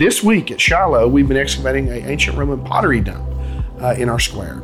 This week at Shiloh, we've been excavating an ancient Roman pottery dump uh, in our square.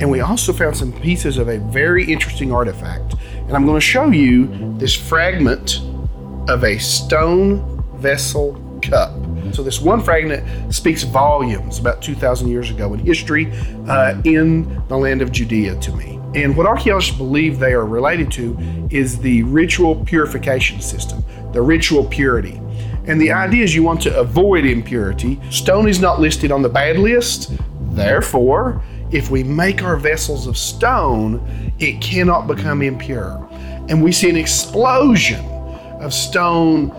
And we also found some pieces of a very interesting artifact. And I'm going to show you this fragment of a stone vessel cup. So, this one fragment speaks volumes about 2,000 years ago in history uh, in the land of Judea to me. And what archaeologists believe they are related to is the ritual purification system, the ritual purity. And the idea is you want to avoid impurity. Stone is not listed on the bad list, therefore, if we make our vessels of stone, it cannot become impure. And we see an explosion of stone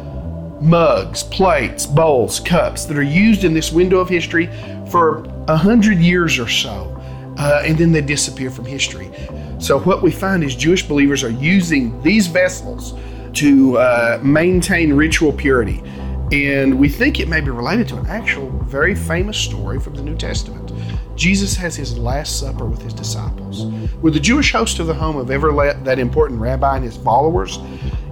mugs, plates, bowls, cups that are used in this window of history for a hundred years or so. Uh, and then they disappear from history. So, what we find is Jewish believers are using these vessels to uh, maintain ritual purity. And we think it may be related to an actual very famous story from the New Testament. Jesus has his Last Supper with his disciples. Would the Jewish host of the home have ever let that important rabbi and his followers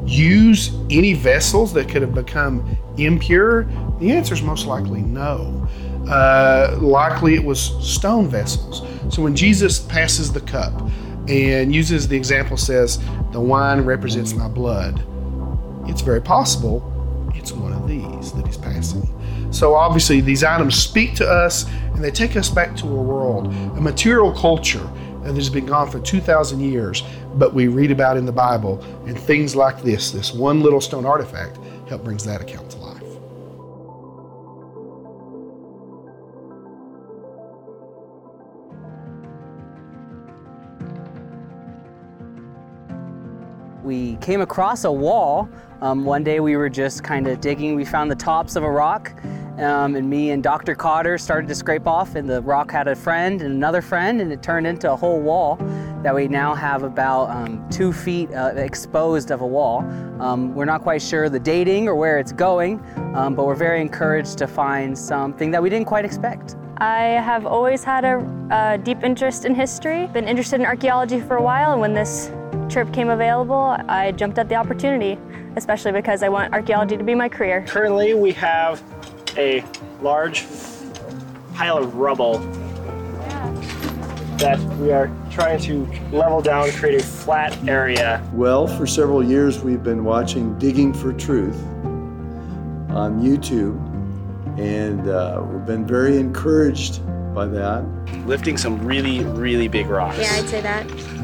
use any vessels that could have become impure? The answer is most likely no. Uh, likely it was stone vessels. So when Jesus passes the cup and uses the example, says, The wine represents my blood, it's very possible one of these that he's passing. So obviously, these items speak to us and they take us back to a world, a material culture that has been gone for 2,000 years, but we read about in the Bible, and things like this, this one little stone artifact, help brings that account We came across a wall. Um, one day we were just kind of digging. We found the tops of a rock, um, and me and Dr. Cotter started to scrape off, and the rock had a friend and another friend, and it turned into a whole wall that we now have about um, two feet uh, exposed of a wall. Um, we're not quite sure the dating or where it's going, um, but we're very encouraged to find something that we didn't quite expect. I have always had a, a deep interest in history, been interested in archaeology for a while, and when this trip came available, I jumped at the opportunity, especially because I want archaeology to be my career. Currently, we have a large pile of rubble that we are trying to level down, create a flat area. Well, for several years, we've been watching Digging for Truth on YouTube, and uh, we've been very encouraged by that. Lifting some really, really big rocks. Yeah, I'd say that.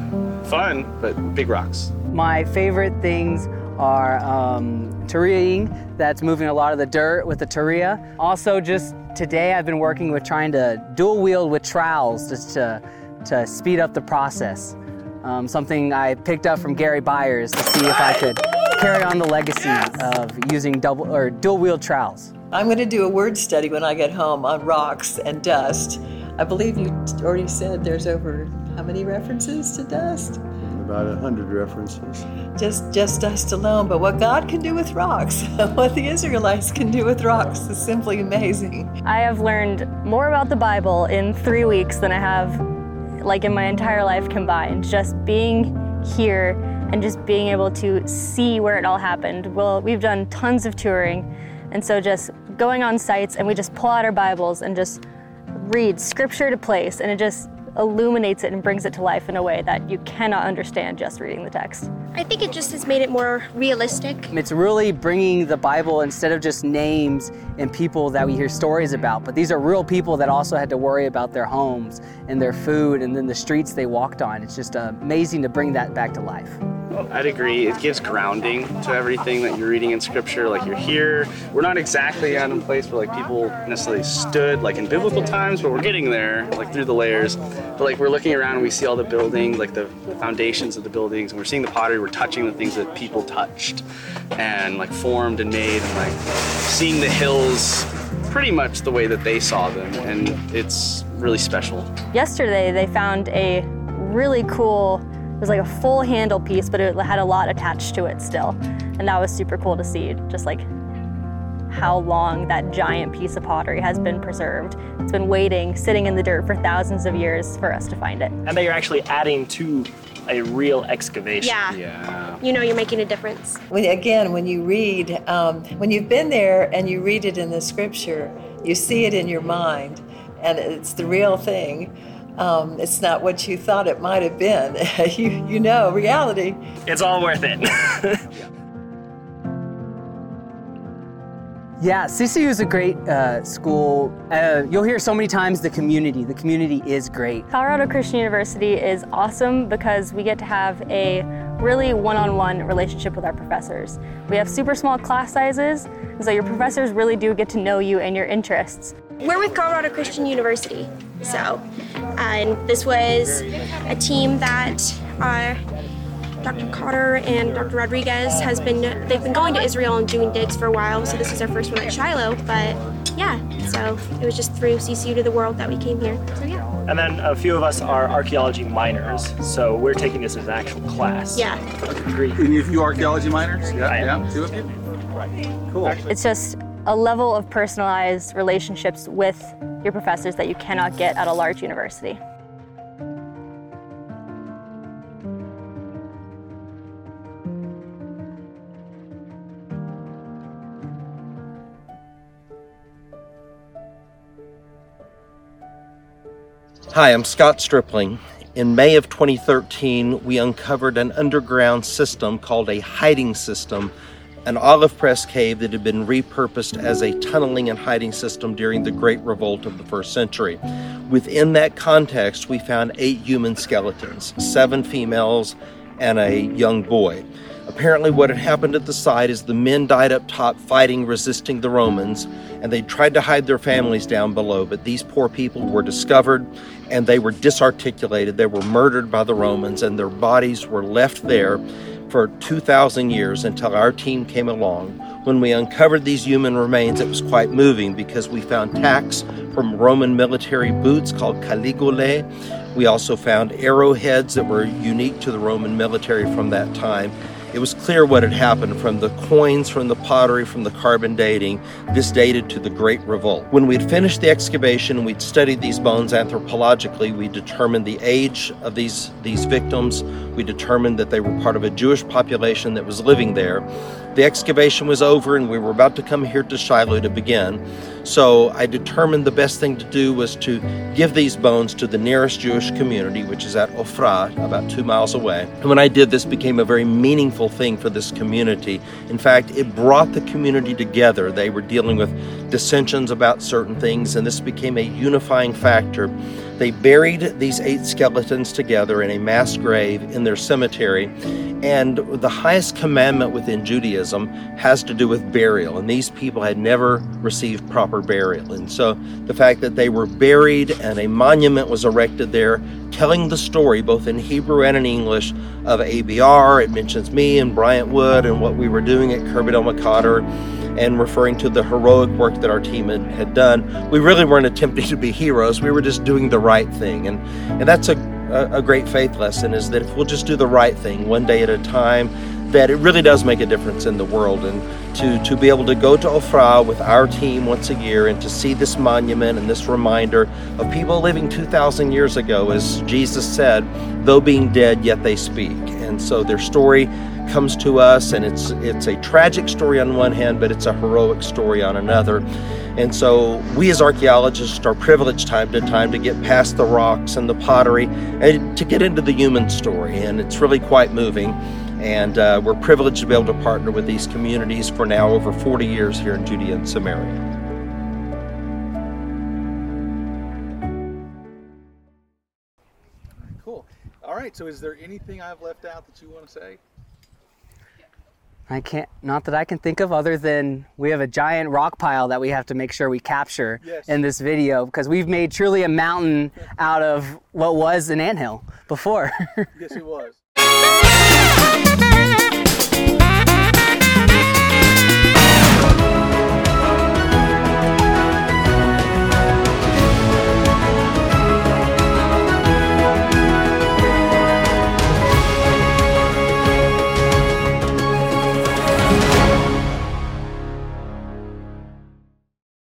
Fun, but big rocks. My favorite things are um, Turiaing, that's moving a lot of the dirt with the Turia. Also, just today I've been working with trying to dual wield with trowels just to, to speed up the process. Um, something I picked up from Gary Byers to see if I could carry on the legacy of using double or dual wield trowels. I'm going to do a word study when I get home on rocks and dust. I believe you already said there's over how many references to dust? About a hundred references. Just just dust alone, but what God can do with rocks, what the Israelites can do with rocks is simply amazing. I have learned more about the Bible in three weeks than I have like in my entire life combined. Just being here and just being able to see where it all happened. Well, we've done tons of touring, and so just going on sites and we just pull out our Bibles and just read scripture to place, and it just illuminates it and brings it to life in a way that you cannot understand just reading the text. I think it just has made it more realistic. It's really bringing the Bible instead of just names and people that we hear stories about, but these are real people that also had to worry about their homes and their food and then the streets they walked on. It's just uh, amazing to bring that back to life. I'd agree. It gives grounding to everything that you're reading in scripture. Like you're here. We're not exactly at a place where like people necessarily stood like in biblical times, but we're getting there, like through the layers. But like we're looking around and we see all the buildings, like the, the foundations of the buildings, and we're seeing the pottery, we're touching the things that people touched and like formed and made and like seeing the hills pretty much the way that they saw them and it's really special. Yesterday they found a really cool was like a full handle piece, but it had a lot attached to it still. And that was super cool to see, just like how long that giant piece of pottery has been preserved. It's been waiting, sitting in the dirt for thousands of years for us to find it. And they are actually adding to a real excavation. Yeah. Yeah. you know you're making a difference. When, again, when you read, um, when you've been there and you read it in the scripture, you see it in your mind, and it's the real thing. Um, it's not what you thought it might have been. you, you know, reality. It's all worth it. Yeah, CCU is a great uh, school. Uh, you'll hear so many times the community. The community is great. Colorado Christian University is awesome because we get to have a really one-on-one relationship with our professors. We have super small class sizes, so your professors really do get to know you and your interests. We're with Colorado Christian University, so and this was a team that uh, Dr. Cotter and Dr. Rodriguez has been they've been going to Israel and doing digs for a while, so this is our first one at Shiloh. But yeah, so it was just through CCU to the world that we came here. So yeah. and then a few of us are archaeology minors, so we're taking this as an actual class. Yeah. Great. Any of you archaeology minors? Yeah, I am. yeah, two of you. Right. Cool. It's just a level of personalized relationships with your professors that you cannot get at a large university. Hi, I'm Scott Stripling. In May of 2013, we uncovered an underground system called a hiding system, an olive press cave that had been repurposed as a tunneling and hiding system during the Great Revolt of the first century. Within that context, we found eight human skeletons, seven females, and a young boy. Apparently, what had happened at the site is the men died up top fighting, resisting the Romans, and they tried to hide their families down below. But these poor people were discovered and they were disarticulated. They were murdered by the Romans, and their bodies were left there for 2,000 years until our team came along. When we uncovered these human remains, it was quite moving because we found tacks from Roman military boots called caligulae. We also found arrowheads that were unique to the Roman military from that time. It was clear what had happened from the coins, from the pottery, from the carbon dating. This dated to the Great Revolt. When we'd finished the excavation we'd studied these bones anthropologically, we determined the age of these, these victims. We determined that they were part of a Jewish population that was living there. The excavation was over and we were about to come here to Shiloh to begin. So I determined the best thing to do was to give these bones to the nearest Jewish community, which is at Ofra, about two miles away. And when I did this, became a very meaningful thing for this community. In fact, it brought the community together. They were dealing with dissensions about certain things, and this became a unifying factor. They buried these eight skeletons together in a mass grave in their cemetery. And the highest commandment within Judaism has to do with burial. And these people had never received proper burial. And so the fact that they were buried and a monument was erected there telling the story, both in Hebrew and in English, of ABR. It mentions me and Bryant Wood and what we were doing at Khirbet el-Maqatir and referring to the heroic work that our team had, had done. We really weren't attempting to be heroes. We were just doing the right thing. And, and that's a, a, great faith lesson is that if we'll just do the right thing one day at a time, that it really does make a difference in the world. And to, to be able to go to Ofra with our team once a year and to see this monument and this reminder of people living 2,000 years ago, as Jesus said, though being dead, yet they speak. And so their story comes to us and it's it's a tragic story on one hand but it's a heroic story on another and so we as archaeologists are privileged time to time to get past the rocks and the pottery and to get into the human story and it's really quite moving and uh, we're privileged to be able to partner with these communities for now over 40 years here in Judea and Samaria. Cool. All right. So, is there anything I've left out that you want to say? I can't, not that I can think of, other than we have a giant rock pile that we have to make sure we capture Yes. in this video because we've made truly a mountain out of what was an anthill before. Yes, it was.